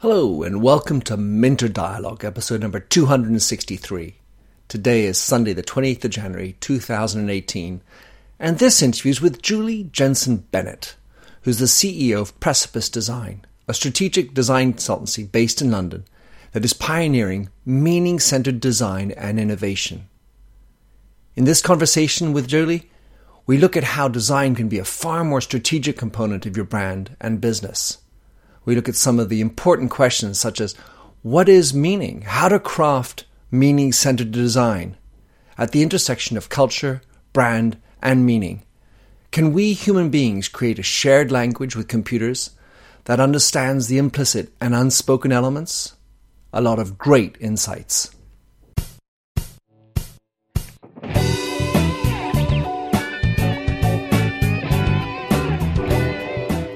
Hello, and welcome to Minter Dialogue, episode number 263. Today is Sunday, the 28th of January, 2018, and this interview is with Julie Jensen Bennett, who's the CEO of Precipice Design, a strategic design consultancy based in London that is pioneering meaning centered design and innovation. In this conversation with Julie, we look at how design can be a far more strategic component of your brand and business we look at some of the important questions such as what is meaning? How to craft meaning centered design at the intersection of culture, brand, and meaning. Can we human beings create a shared language with computers that understands the implicit and unspoken elements? A lot of great insights.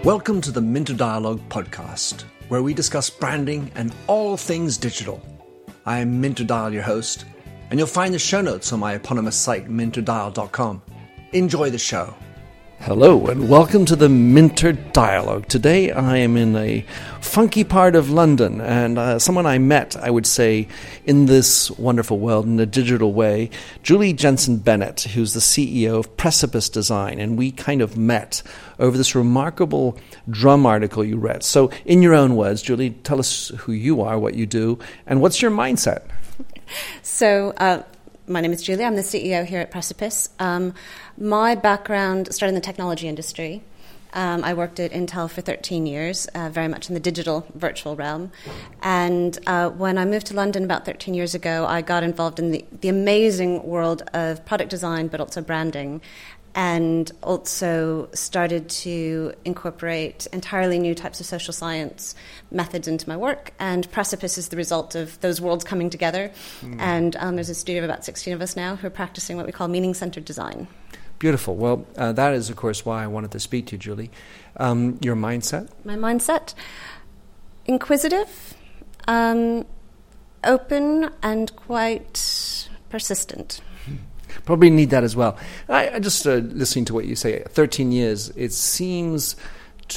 Welcome to the Minter Dialogue podcast, where we discuss branding and all things digital. I am Minter Dial, your host, and you'll find the show notes on my eponymous site, minterdial.com. Enjoy the show. Hello, and welcome to the Minter Dialogue. Today I am in a funky part of London, and uh, someone I met, I would say, in this wonderful world in a digital way, Julie Jensen Bennett, who's the CEO of Precipice Design, and we kind of met over this remarkable drum article you read. So, in your own words, Julie, tell us who you are, what you do, and what's your mindset? So, uh, my name is Julie. I'm the CEO here at Precipice. Um, my background started in the technology industry. Um, I worked at Intel for 13 years, uh, very much in the digital virtual realm. And uh, when I moved to London about 13 years ago, I got involved in the, the amazing world of product design, but also branding and also started to incorporate entirely new types of social science methods into my work. And Precipice is the result of those worlds coming together. Mm. And um, there's a studio of about 16 of us now who are practicing what we call meaning centered design. Beautiful. Well, uh, that is, of course, why I wanted to speak to you, Julie. Um, your mindset? My mindset? Inquisitive, um, open, and quite persistent. Probably need that as well. I, I just uh, listening to what you say. Thirteen years. It seems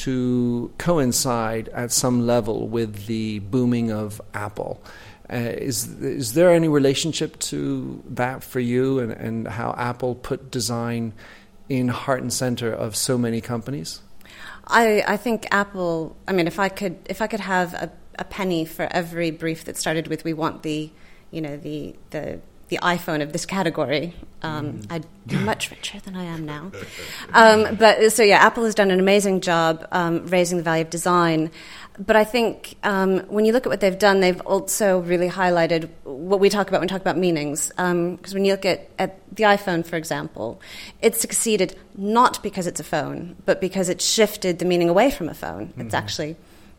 to coincide at some level with the booming of Apple. Uh, is is there any relationship to that for you and, and how Apple put design in heart and center of so many companies? I, I think Apple. I mean, if I could if I could have a, a penny for every brief that started with "We want the," you know, the the the iPhone of this category. Um, mm. I'd be much richer than I am now. Um, but so yeah, Apple has done an amazing job um, raising the value of design. But I think um, when you look at what they've done, they've also really highlighted what we talk about when we talk about meanings. Because um, when you look at, at the iPhone, for example, it succeeded not because it's a phone, but because it shifted the meaning away from a phone. Mm-hmm. It's actually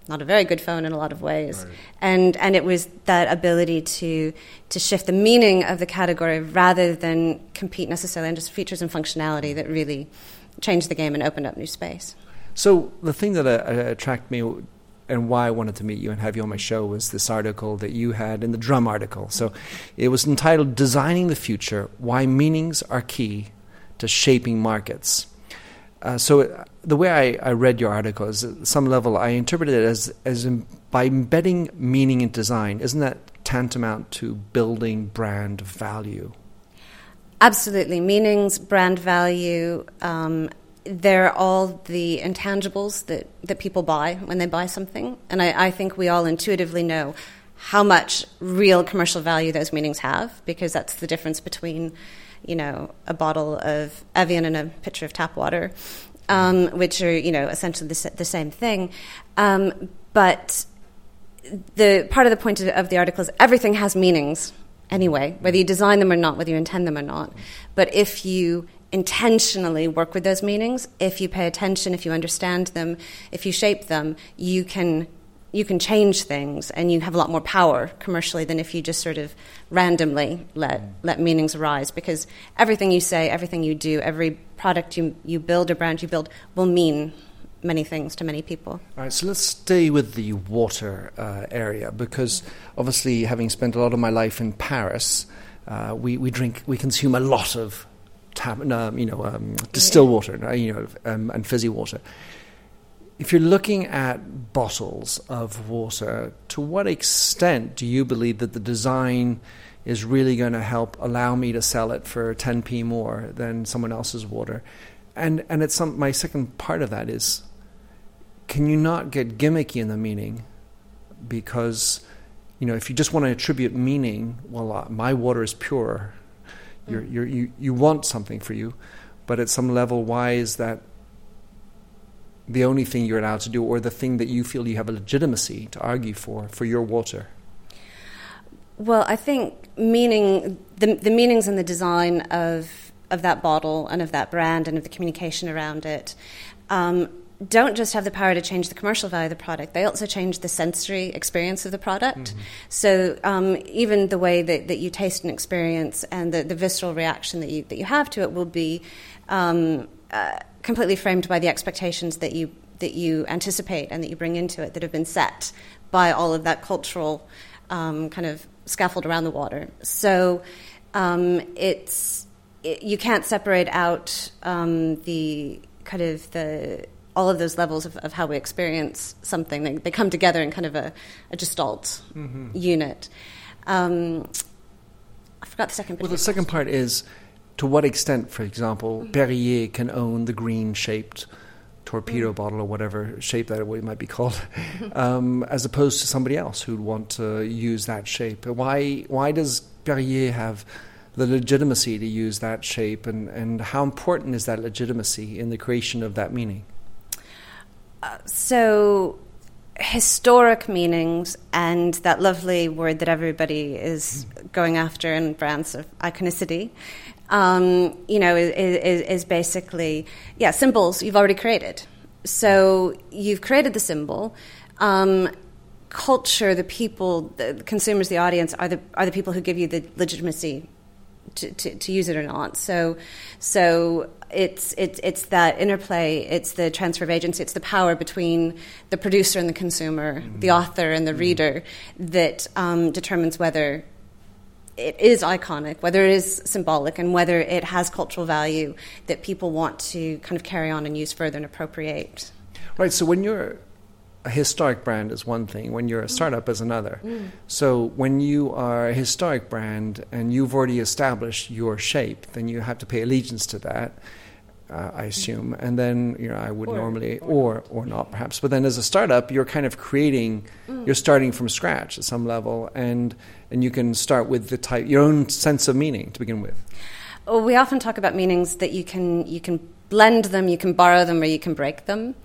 not a very good phone in a lot of ways. Right. And and it was that ability to to shift the meaning of the category rather than compete necessarily on just features and functionality that really changed the game and opened up new space. So the thing that uh, attracted me and why I wanted to meet you and have you on my show was this article that you had in the Drum article. So it was entitled Designing the Future Why Meanings Are Key to Shaping Markets. Uh, so uh, the way I, I, read your article is at some level I interpreted it as as in, by embedding meaning in design. Isn't that tantamount to building brand value? Absolutely, meanings, brand value. Um, they're all the intangibles that, that people buy when they buy something. And I, I think we all intuitively know how much real commercial value those meanings have because that's the difference between you know, a bottle of Evian and a pitcher of tap water, um, which are, you know, essentially the, the same thing. Um, but the part of the point of the article is everything has meanings anyway, whether you design them or not, whether you intend them or not. But if you intentionally work with those meanings, if you pay attention, if you understand them, if you shape them, you can you can change things and you have a lot more power commercially than if you just sort of randomly let let meanings arise. Because everything you say everything you do every product you you build or brand you build will mean many things to many people. All right, so let's stay with the water uh, area because obviously, having spent a lot of my life in Paris, uh, we, we drink, we consume a lot of tab, um, you know, um, distilled water, you know, um, and fizzy water if you're looking at bottles of water, to what extent do you believe that the design is really going to help allow me to sell it for 10p more than someone else's water? And and it's some my second part of that is can you not get gimmicky in the meaning because you know if you just want to attribute meaning well uh, my water is pure you're, mm. you're, you you want something for you but at some level why is that the only thing you're allowed to do or the thing that you feel you have a legitimacy to argue for for your water well i think meaning the, the meanings and the design of of that bottle and of that brand and of the communication around it um, don't just have the power to change the commercial value of the product, they also change the sensory experience of the product. Mm-hmm. So um, even the way that, that you taste and experience and the, the visceral reaction that you, that you have to it will be um, uh, completely framed by the expectations that you, that you anticipate and that you bring into it that have been set by all of that cultural um, kind of scaffold around the water. So um, it's, it, you can't separate out um, the kind of the all of those levels of, of how we experience something. They, they, come together in kind of a, a gestalt mm-hmm. unit. Um, I forgot the second part. Well, the second part is to what extent, for example, mm-hmm. Perrier can own the green shaped torpedo mm-hmm. bottle or whatever shape that it might be called, um, as opposed to somebody else who'd want to use that shape. Why, why does Perrier have the legitimacy to use that shape, and, and how important is that legitimacy in the creation of that meaning? so historic meanings and that lovely word that everybody is going after in brands of iconicity um, you know is, is, is, basically yeah symbols you've already created so you've created the symbol um, culture the people the consumers the audience are the are the people who give you the legitimacy to, to, to use it or not so so it's it's it's that interplay. It's the transfer of agency. It's the power between the producer and the consumer, mm-hmm. the author and the mm-hmm. reader, that um, determines whether it is iconic, whether it is symbolic, and whether it has cultural value that people want to kind of carry on and use further and appropriate. Right. So when you're a historic brand is one thing, when you're a startup is another. Mm. So when you are a historic brand and you've already established your shape, then you have to pay allegiance to that. Uh, I assume, and then you know I would or, normally, or, or or not perhaps, but then as a startup, you're kind of creating, mm. you're starting from scratch at some level, and and you can start with the type your own sense of meaning to begin with. Well, we often talk about meanings that you can you can blend them, you can borrow them, or you can break them.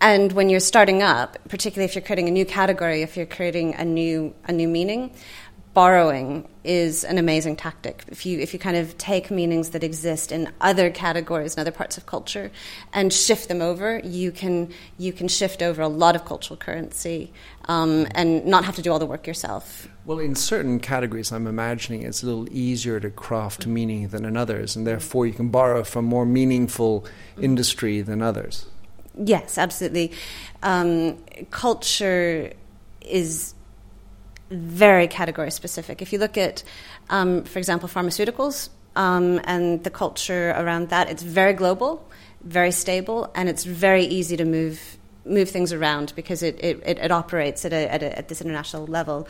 And when you're starting up, particularly if you're creating a new category, if you're creating a new a new meaning, borrowing is an amazing tactic. If you if you kind of take meanings that exist in other categories and other parts of culture and shift them over, you can you can shift over a lot of cultural currency um, and not have to do all the work yourself. Well, in certain categories, I'm imagining it's a little easier to craft meaning than in others, and therefore you can borrow from more meaningful industry than others. Yes, absolutely. Um, culture is very category specific. If you look at, um, for example, pharmaceuticals um, and the culture around that, it's very global, very stable, and it's very easy to move move things around because it, it, it operates at, a, at, a, at, this international level.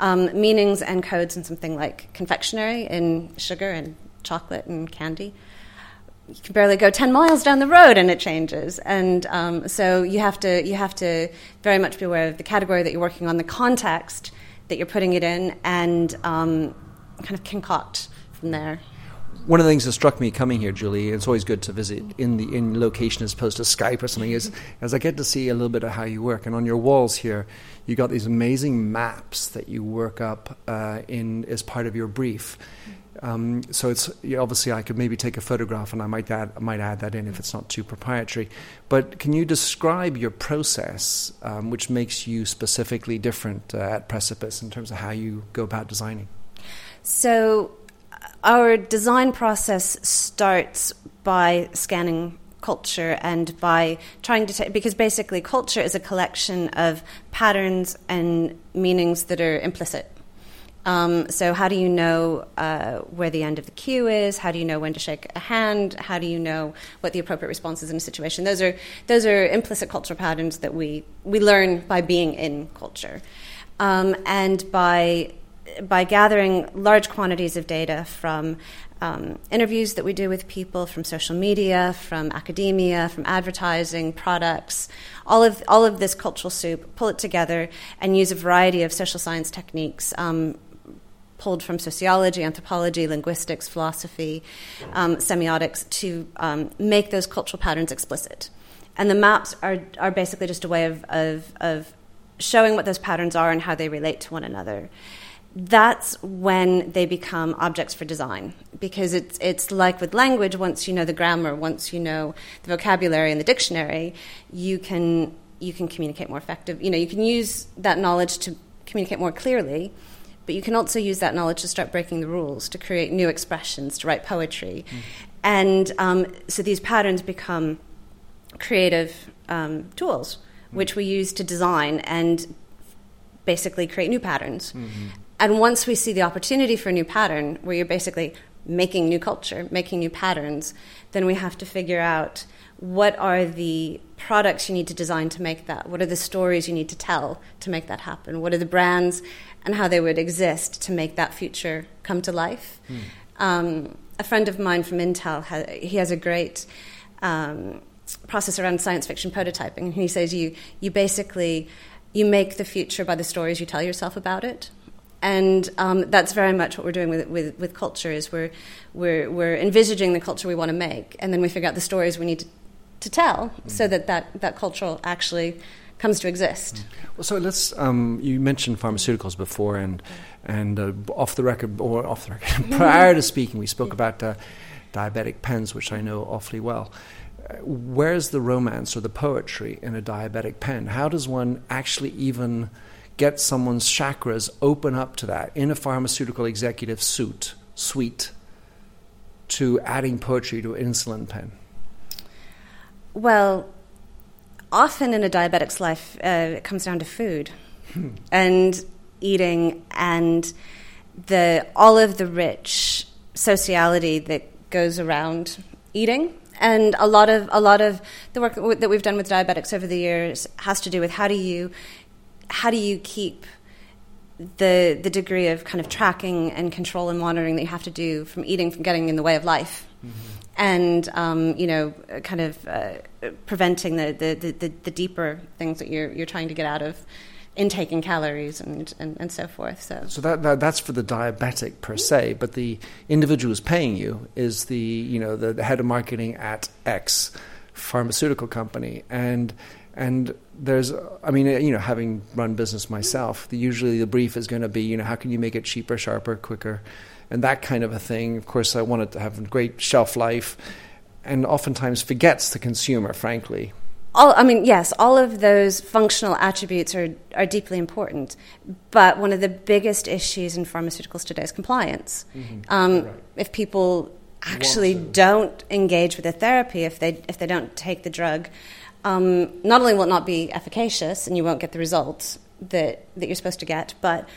Um, meanings and codes in something like confectionery in sugar and chocolate and candy you can barely go 10 miles down the road and it changes and um, so you have to you have to very much be aware of the category that you're working on the context that you're putting it in and um, kind of concoct from there one of the things that struck me coming here, Julie, it's always good to visit in the in location as opposed to Skype or something, is as I get to see a little bit of how you work. And on your walls here, you got these amazing maps that you work up uh, in as part of your brief. Um, so it's obviously I could maybe take a photograph and I might add, might add that in if it's not too proprietary. But can you describe your process, um, which makes you specifically different uh, at Precipice in terms of how you go about designing? So our design process starts by scanning culture and by trying to take because basically culture is a collection of patterns and meanings that are implicit Um, so, how do you know uh, where the end of the queue is? How do you know when to shake a hand? How do you know what the appropriate response is in a situation? Those are those are implicit cultural patterns that we we learn by being in culture, um, and by by gathering large quantities of data from um, interviews that we do with people, from social media, from academia, from advertising, products, all of all of this cultural soup, pull it together, and use a variety of social science techniques. Pulled from sociology, anthropology, linguistics, philosophy, um, semiotics to um, make those cultural patterns explicit. And the maps are, are basically just a way of, of, of showing what those patterns are and how they relate to one another that's when they become objects for design because it's it's like with language once you know the grammar once you know the vocabulary and the dictionary you can you can communicate more effective you know you can use that knowledge to communicate more clearly but you can also use that knowledge to start breaking the rules, to create new expressions, to write poetry. Mm. And um, so these patterns become creative um, tools, mm. which we use to design and basically create new patterns. Mm-hmm. And once we see the opportunity for a new pattern, where you're basically making new culture, making new patterns, then we have to figure out what are the products you need to design to make that? What are the stories you need to tell to make that happen? What are the brands and how they would exist to make that future come to life? Hmm. Um, a friend of mine from Intel, he has a great um, process around science fiction prototyping. He says you, you basically you make the future by the stories you tell yourself about it and um, that's very much what we're doing with, with, with culture is we're, we're, we're envisaging the culture we want to make and then we figure out the stories we need to, to tell mm. so that, that that culture actually comes to exist. Mm. Well, so let's. Um, you mentioned pharmaceuticals before, and and uh, off the record or off the record, prior to speaking, we spoke about uh, diabetic pens, which I know awfully well. Where's the romance or the poetry in a diabetic pen? How does one actually even get someone's chakras open up to that in a pharmaceutical executive suit suite to adding poetry to an insulin pen? Well, often in a diabetic's life, uh, it comes down to food hmm. and eating and the all of the rich sociality that goes around eating. And a lot of a lot of the work that we've done with diabetics over the years has to do with how do you how do you keep the the degree of kind of tracking and control and monitoring that you have to do from eating from getting in the way of life. Mm-hmm and um, you know, kind of uh, preventing the, the, the, the, deeper things that you're, you're trying to get out of intaking calories and, and, and so forth. So, so that, that, that's for the diabetic per se, but the individual who's paying you is the you know the, the head of marketing at X pharmaceutical company, and and there's I mean you know having run business myself, the, usually the brief is going to be you know how can you make it cheaper, sharper, quicker and that kind of a thing. Of course, I want it to have a great shelf life, and oftentimes forgets the consumer, frankly. All, I mean, yes, all of those functional attributes are, are deeply important. But one of the biggest issues in pharmaceuticals today is compliance. Mm-hmm. Um, right. If people actually don't engage with the therapy, if they, if they don't take the drug, um, not only will it not be efficacious and you won't get the results that, that you're supposed to get, but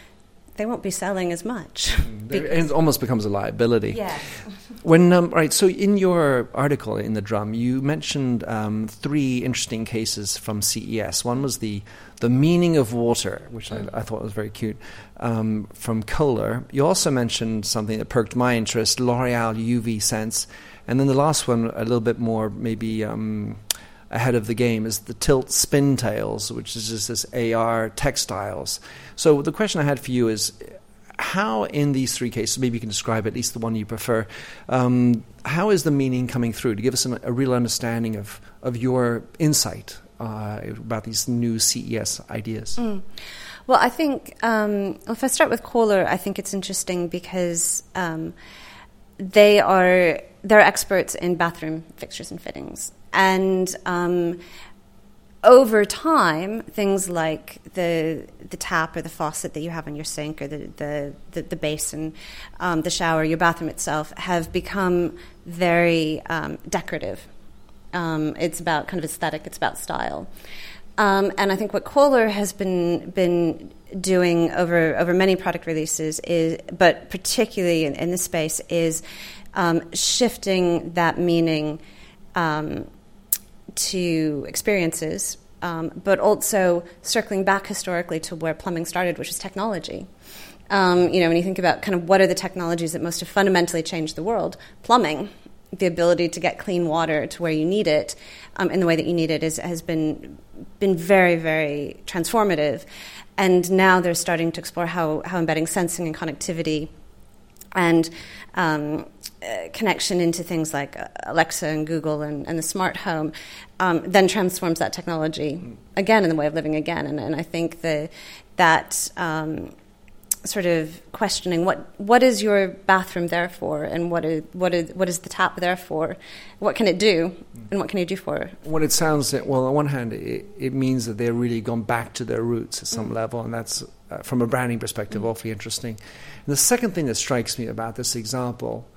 they won't be selling as much. It almost becomes a liability. Yes. when um, right, so in your article in the Drum, you mentioned um, three interesting cases from CES. One was the the meaning of water, which I, I thought was very cute, um, from Kohler. You also mentioned something that perked my interest: L'Oreal UV Sense, and then the last one, a little bit more maybe um, ahead of the game is the Tilt Spintails, which is just this AR textiles. So the question I had for you is how in these three cases, maybe you can describe at least the one you prefer, um, how is the meaning coming through to give us an, a real understanding of, of your insight uh, about these new CES ideas? Mm. Well, I think um, if I start with Kohler, I think it's interesting because um, they are they're experts in bathroom fixtures and fittings, and um, over time, things like the the tap or the faucet that you have on your sink or the the the, the basin, um, the shower, your bathroom itself have become very um, decorative. Um, it's about kind of aesthetic. It's about style. Um, and I think what Kohler has been been doing over over many product releases is, but particularly in, in this space, is um, shifting that meaning um, to experiences, um, but also circling back historically to where plumbing started, which is technology. Um, you know, when you think about kind of what are the technologies that most have fundamentally changed the world, plumbing, the ability to get clean water to where you need it um, in the way that you need it is, has been been very, very transformative. And now they're starting to explore how, how embedding sensing and connectivity and um, uh, connection into things like uh, Alexa and Google and, and the smart home um, then transforms that technology again in the way of living again. And, and I think the, that um, sort of questioning what what is your bathroom there for, and what is what is what is the tap there for? What can it do, and what can you do for it? What it sounds well, on one hand, it, it means that they're really gone back to their roots at some mm. level, and that's uh, from a branding perspective mm. awfully interesting. And the second thing that strikes me about this example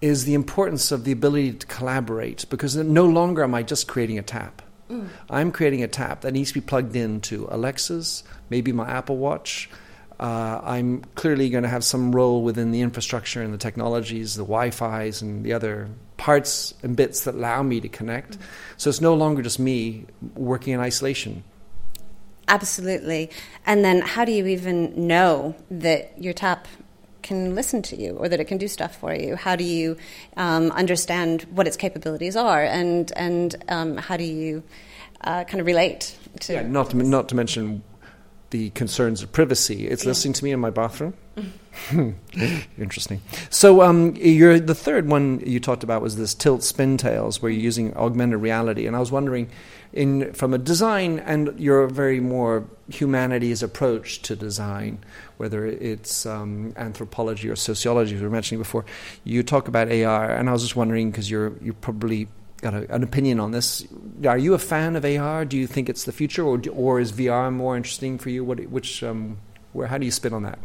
is the importance of the ability to collaborate, because no longer am I just creating a tap. Mm. I'm creating a tap that needs to be plugged into Alexa's, maybe my Apple Watch, uh, I'm clearly going to have some role within the infrastructure and the technologies, the Wi Fi's, and the other parts and bits that allow me to connect. Mm-hmm. So it's no longer just me working in isolation. Absolutely. And then how do you even know that your tap can listen to you or that it can do stuff for you? How do you um, understand what its capabilities are? And, and um, how do you uh, kind of relate to. Yeah, not, to, not to mention the concerns of privacy. It's yeah. listening to me in my bathroom. Interesting. So, um, the third one you talked about was this tilt spin tails, where you're using augmented reality. And I was wondering, in from a design and your very more humanities approach to design, whether it's um, anthropology or sociology, as we were mentioning before, you talk about AR, and I was just wondering because you're you're probably got a, an opinion on this. Are you a fan of AR? Do you think it's the future, or or is VR more interesting for you? What which um, where how do you spin on that?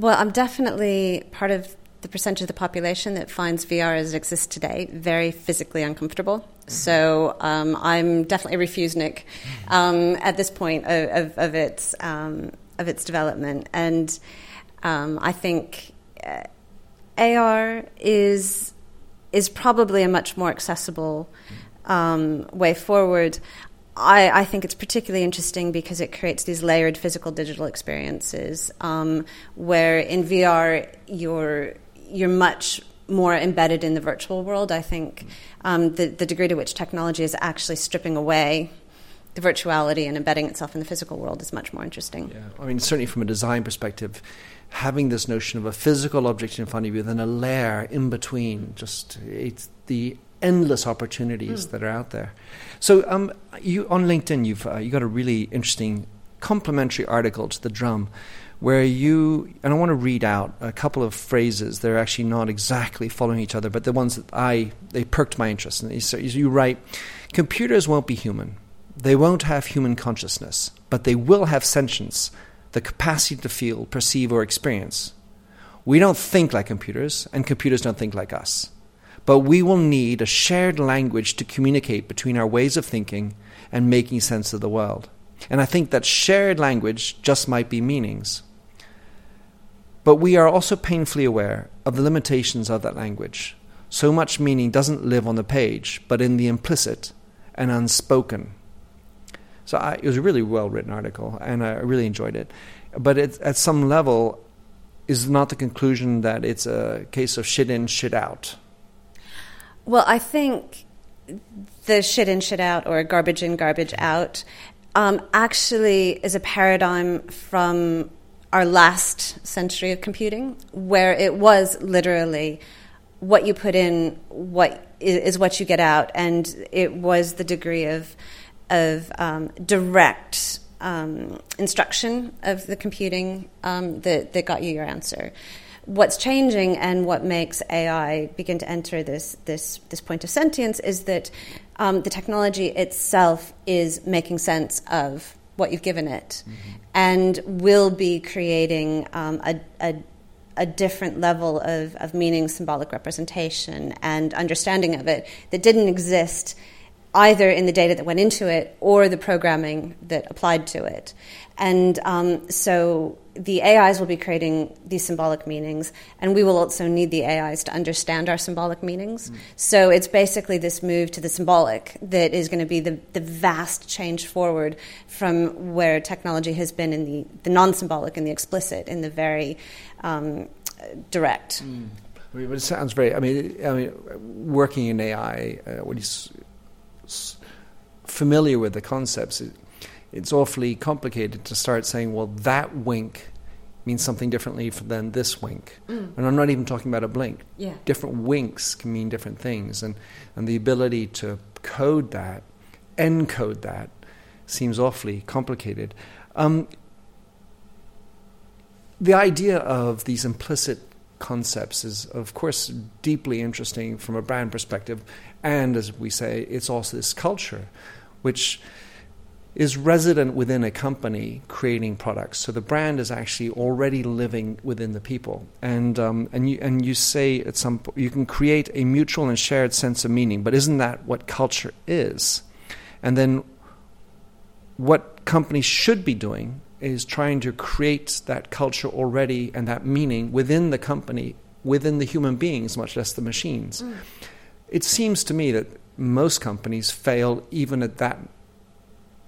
Well, I'm definitely part of the percentage of the population that finds VR as it exists today very physically uncomfortable. Mm-hmm. So um, I'm definitely a refusenik um, at this point of, of, of its um, of its development, and um, I think uh, AR is is probably a much more accessible um, way forward. I, I, think it's particularly interesting because it creates these layered physical digital experiences um, where in VR you're you're much more embedded in the virtual world. I think um, the, the degree to which technology is actually stripping away the virtuality and embedding itself in the physical world is much more interesting. Yeah, I mean, certainly from a design perspective, having this notion of a physical object in front of you, then a layer in between, just it's the endless opportunities mm. that are out there. So, um, you on LinkedIn, you've uh, you got a really interesting complimentary article to the drum where you and I want to read out a couple of phrases. They're actually not exactly following each other, but the ones that I they perked my interest. And you, you write, "Computers won't be human. They won't have human consciousness, but they will have sentience, the capacity to feel, perceive, or experience. We don't think like computers, and computers don't think like us. But we will need a shared language to communicate between our ways of thinking and making sense of the world. And I think that shared language just might be meanings. But we are also painfully aware of the limitations of that language. So much meaning doesn't live on the page, but in the implicit and unspoken. So I, it was a really well written article, and I really enjoyed it. But it, at some level, is not the conclusion that it's a case of shit in, shit out. Well, I think the shit in, shit out, or garbage in, garbage out, um, actually is a paradigm from our last century of computing, where it was literally what you put in, what is what you get out, and it was the degree of of um, direct um, instruction of the computing um, that, that got you your answer. What's changing and what makes AI begin to enter this, this, this point of sentience is that um, the technology itself is making sense of what you've given it mm-hmm. and will be creating um, a, a a different level of, of meaning, symbolic representation, and understanding of it that didn't exist either in the data that went into it or the programming that applied to it. And um, so the AIs will be creating these symbolic meanings, and we will also need the AIs to understand our symbolic meanings. Mm. So it's basically this move to the symbolic that is going to be the, the vast change forward from where technology has been in the, the non symbolic and the explicit, in the very um, direct. Mm. it sounds very. I mean, I mean, working in AI, uh, when he's familiar with the concepts, it, it's awfully complicated to start saying, well, that wink means something differently than this wink. Mm. And I'm not even talking about a blink. Yeah. Different winks can mean different things. And, and the ability to code that, encode that, seems awfully complicated. Um, the idea of these implicit concepts is, of course, deeply interesting from a brand perspective. And as we say, it's also this culture, which is resident within a company creating products. So the brand is actually already living within the people. And, um, and, you, and you say at some point, you can create a mutual and shared sense of meaning, but isn't that what culture is? And then what companies should be doing is trying to create that culture already and that meaning within the company, within the human beings, much less the machines. Mm. It seems to me that most companies fail even at that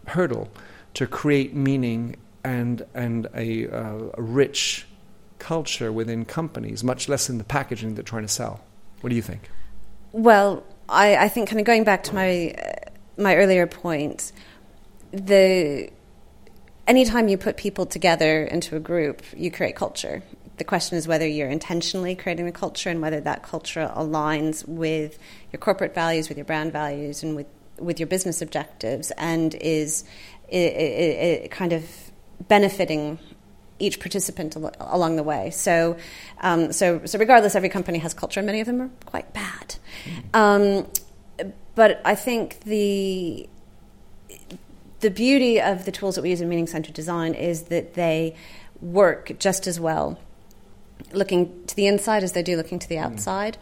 hurdle to create meaning and, and a, uh, a rich culture within companies, much less in the packaging they're trying to sell. What do you think? Well, I, I think kind of going back to my uh, my earlier point, the anytime you put people together into a group, you create culture. The question is whether you're intentionally creating a culture and whether that culture aligns with your corporate values, with your brand values, and with with your business objectives and is it, it, it kind of benefiting each participant al- along the way. So, um, so, so regardless, every company has culture, and many of them are quite bad. Um, but I think the the beauty of the tools that we use in meaning centered design is that they work just as well looking to the inside as they do looking to the mm. outside.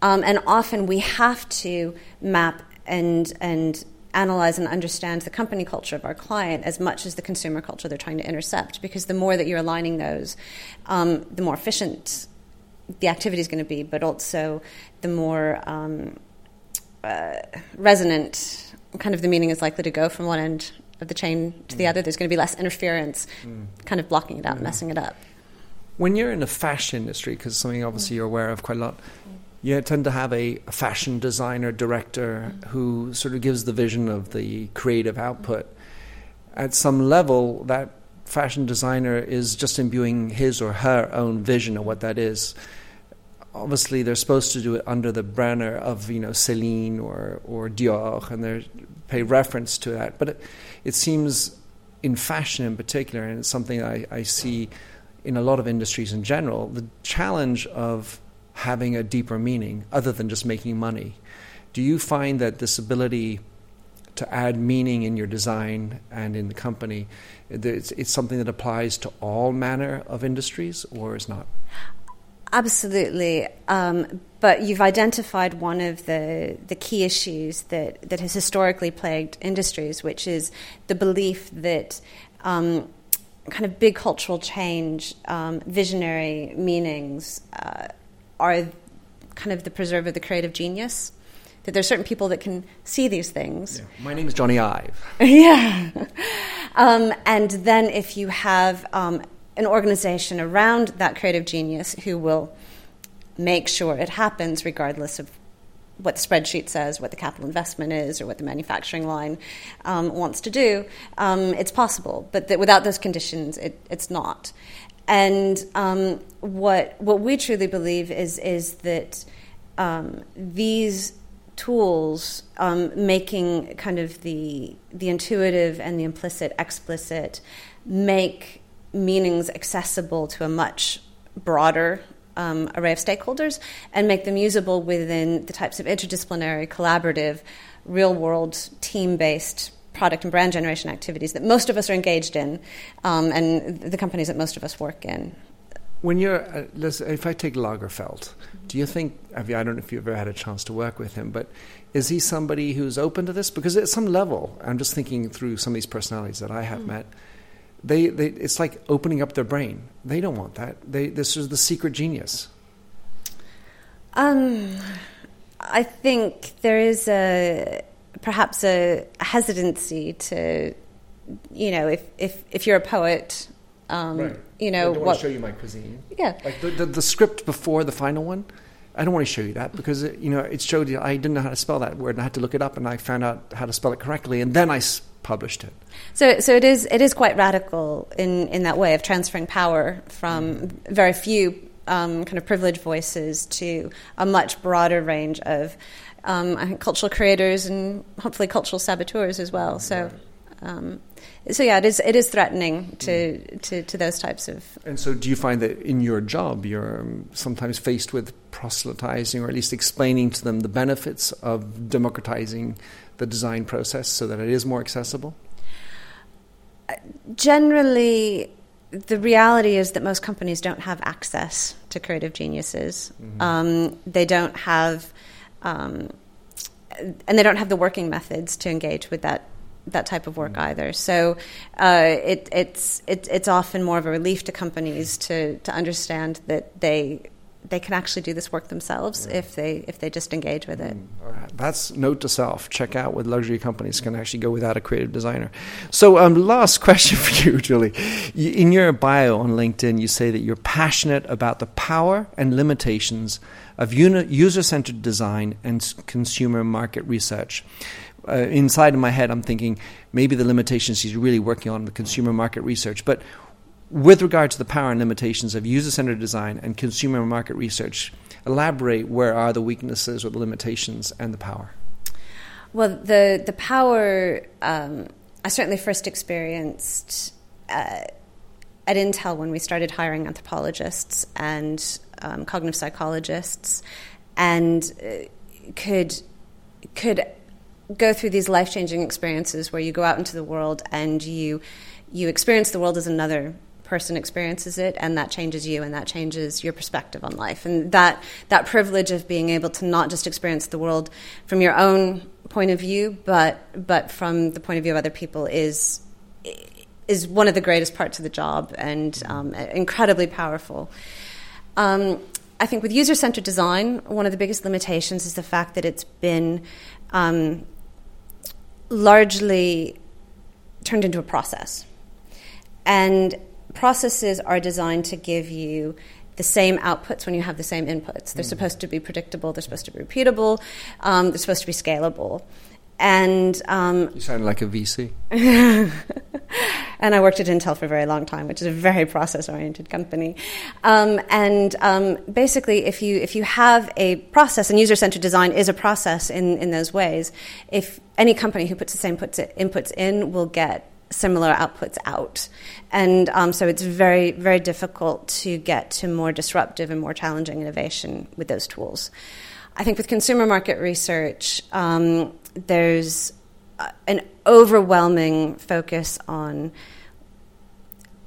Mm. Um, and often we have to map and and analyze and understand the company culture of our client as much as the consumer culture they're trying to intercept. Because the more that you're aligning those, um, the more efficient the activity is going to be, but also the more um, uh, resonant kind of the meaning is likely to go from one end of the chain to the mm. other. There's going to be less interference, mm. kind of blocking it out, mm. messing it up. When you're in the fashion industry, because something obviously you're aware of quite a lot, you tend to have a, fashion designer director who sort of gives the vision of the creative output. At some level, that fashion designer is just imbuing his or her own vision of what that is. Obviously, they're supposed to do it under the banner of you know Celine or or Dior, and they pay reference to that. But it, it seems in fashion in particular, and it's something I, I see in a lot of industries in general, the challenge of having a deeper meaning other than just making money. Do you find that this ability to add meaning in your design and in the company, it's, it's something that applies to all manner of industries or is not? Absolutely. Um, but you've identified one of the, the key issues that, that has historically plagued industries, which is the belief that um, kind of big cultural change, um, visionary meanings, uh, are kind of the preserve of the creative genius. That there's certain people that can see these things. Yeah. My name is Jony Ive. yeah. Um, and then if you have um, an organization around that creative genius who will make sure it happens regardless of what the spreadsheet says, what the capital investment is, or what the manufacturing line um, wants to do, um, it's possible. But that without those conditions, it, it's not. And um, what what we truly believe is is that um, these tools, um, making kind of the the intuitive and the implicit explicit, make meanings accessible to a much broader um, array of stakeholders and make them usable within the types of interdisciplinary, collaborative, real world, team based product and brand generation activities that most of us are engaged in um, and the companies that most of us work in. when you're, uh, if I take Lagerfeld, do you think? I don't know if you've ever had a chance to work with him, but is he somebody who's open to this? Because at some level, I'm just thinking through some of these personalities that I have mm. met. They, they, it's like opening up their brain. They don't want that. They, this is the secret genius. Um, I think there is a perhaps a hesitancy to, you know, if if if you're a poet, um, right. you know, I don't want to show you my cuisine. Yeah, like the, the, the script before the final one. I don't want to show you that because it, you know it showed you I didn't know how to spell that word and I had to look it up and I found out how to spell it correctly and then I s- published it. So, so it is it is quite radical in, in that way of transferring power from mm. very few um, kind of privileged voices to a much broader range of um, cultural creators and hopefully cultural saboteurs as well. So. Um, so yeah, it is it is threatening to, mm. to, to, those types of. And so, do you find that in your job you're um, sometimes faced with proselytizing, or at least explaining to them the benefits of democratizing the design process so that it is more accessible? Generally, the reality is that most companies don't have access to creative geniuses. Mm-hmm. Um, they don't have, um, and they don't have the working methods to engage with that that type of work mm-hmm. either. So uh, it, it's it, it's often more of a relief to companies to to understand that they they can actually do this work themselves yeah. if they if they just engage with it. Mm, That's note to self. Check out what luxury companies can actually go without a creative designer. So, um, last question for you, Julie. In your bio on LinkedIn, you say that you're passionate about the power and limitations of user-centered design and consumer market research. Uh, inside of my head, I'm thinking maybe the limitations he's really working on the consumer market research, but with regard to the power and limitations of user centered design and consumer market research, elaborate where are the weaknesses or the limitations and the power? Well, the, the power, um, I certainly first experienced uh, at Intel when we started hiring anthropologists and um, cognitive psychologists and uh, could, could go through these life changing experiences where you go out into the world and you, you experience the world as another person experiences it and that changes you and that changes your perspective on life. And that that privilege of being able to not just experience the world from your own point of view but but from the point of view of other people is is one of the greatest parts of the job and um, incredibly powerful um, I think with user centered design, one of the biggest limitations is the fact that it's been um, largely turned into a process. And processes are designed to give you the same outputs when you have the same inputs. They're mm. supposed to be predictable, they're supposed to be repeatable, um, they're supposed to be scalable. And um, you sound like a VC. and I worked at Intel for a very long time, which is a very process-oriented company. Um, and um, basically, if you if you have a process, and user-centered design is a process in in those ways, if any company who puts the same puts it, inputs in will get similar outputs out. And um, so it's very, very difficult to get to more disruptive and more challenging innovation with those tools. I think with consumer market research, um, there's uh, an overwhelming focus on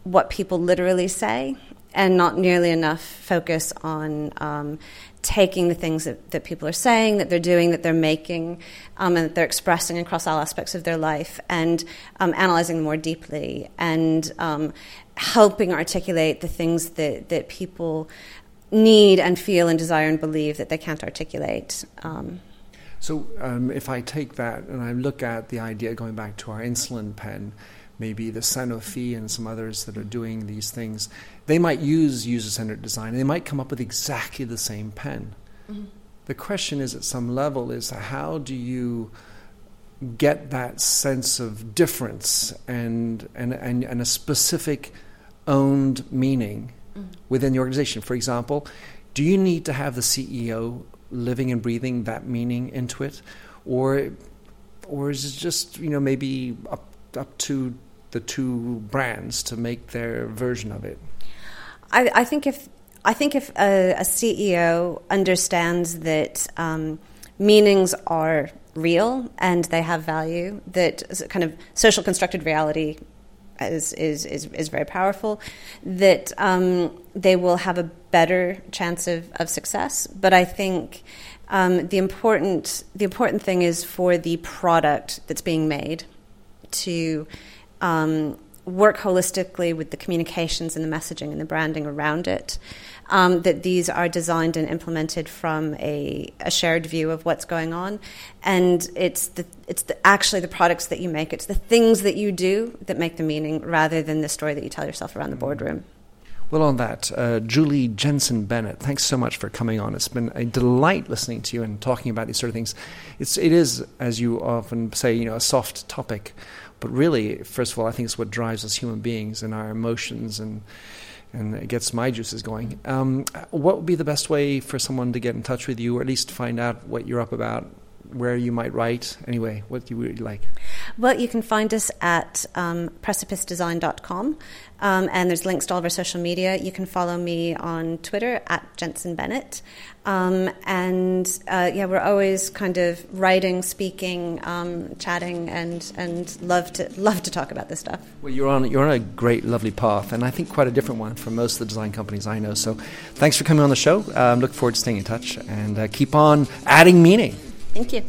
what people literally say and not nearly enough focus on um, taking the things that, that people are saying, that they're doing, that they're making, um, and that they're expressing across all aspects of their life, and um, analyzing them more deeply, and um, helping articulate the things that, that people need and feel and desire and believe that they can't articulate. Um, so, um, if I take that and I look at the idea going back to our insulin pen, maybe the Sanofi and some others that are doing these things, they might use user centered design and they might come up with exactly the same pen. Mm-hmm. The question is at some level is how do you get that sense of difference and, and, and, and a specific owned meaning mm-hmm. within the organization? For example, do you need to have the CEO living and breathing that meaning into it? Or or is it just, you know, maybe up up to the two brands to make their version of it? I, I think if I think if a, a CEO understands that um, meanings are real and they have value, that kind of social constructed reality is, is, is, is very powerful, that um, they will have a better chance of, of success. But I think um, the, important, the important thing is for the product that's being made to um, work holistically with the communications and the messaging and the branding around it. Um, that these are designed and implemented from a, a, shared view of what's going on, and it's the it's the, actually the products that you make, it's the things that you do that make the meaning, rather than the story that you tell yourself around the boardroom. Well, on that, uh, Julie Jensen Bennett, thanks so much for coming on. It's been a delight listening to you and talking about these sort of things. It's it is, as you often say, you know, a soft topic but really, first of all, I think it's what drives us human beings and our emotions and and it gets my juices going. Um, what would be the best way for someone to get in touch with you, or at least find out what you're up about, where you might write? Anyway, what do you really like? Well, you can find us at um, precipicedesign.com, um, and there's links to all of our social media. You can follow me on Twitter at Jensen Bennett. Um, and uh, yeah, we're always kind of writing, speaking, um, chatting, and and love to love to talk about this stuff. Well, you're on you're on a great, lovely path, and I think quite a different one from most of the design companies I know. So, thanks for coming on the show. Um, look forward to staying in touch and uh, keep on adding meaning. Thank you.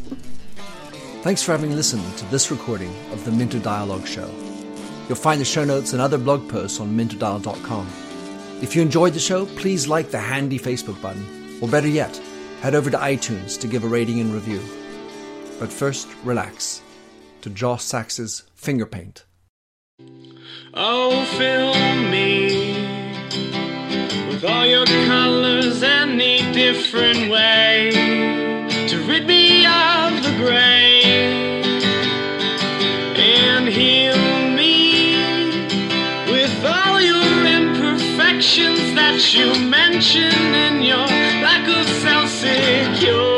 Thanks for having listened to this recording of the Minter Dialogue Show. You'll find the show notes and other blog posts on minterdial.com. If you enjoyed the show, please like the handy Facebook button or better yet, head over to iTunes to give a rating and review. But first, relax to Josh Sachs's Finger Paint. Oh, fill me with all your colors any different way to rid me of and heal me with all your imperfections that you mention in your pain.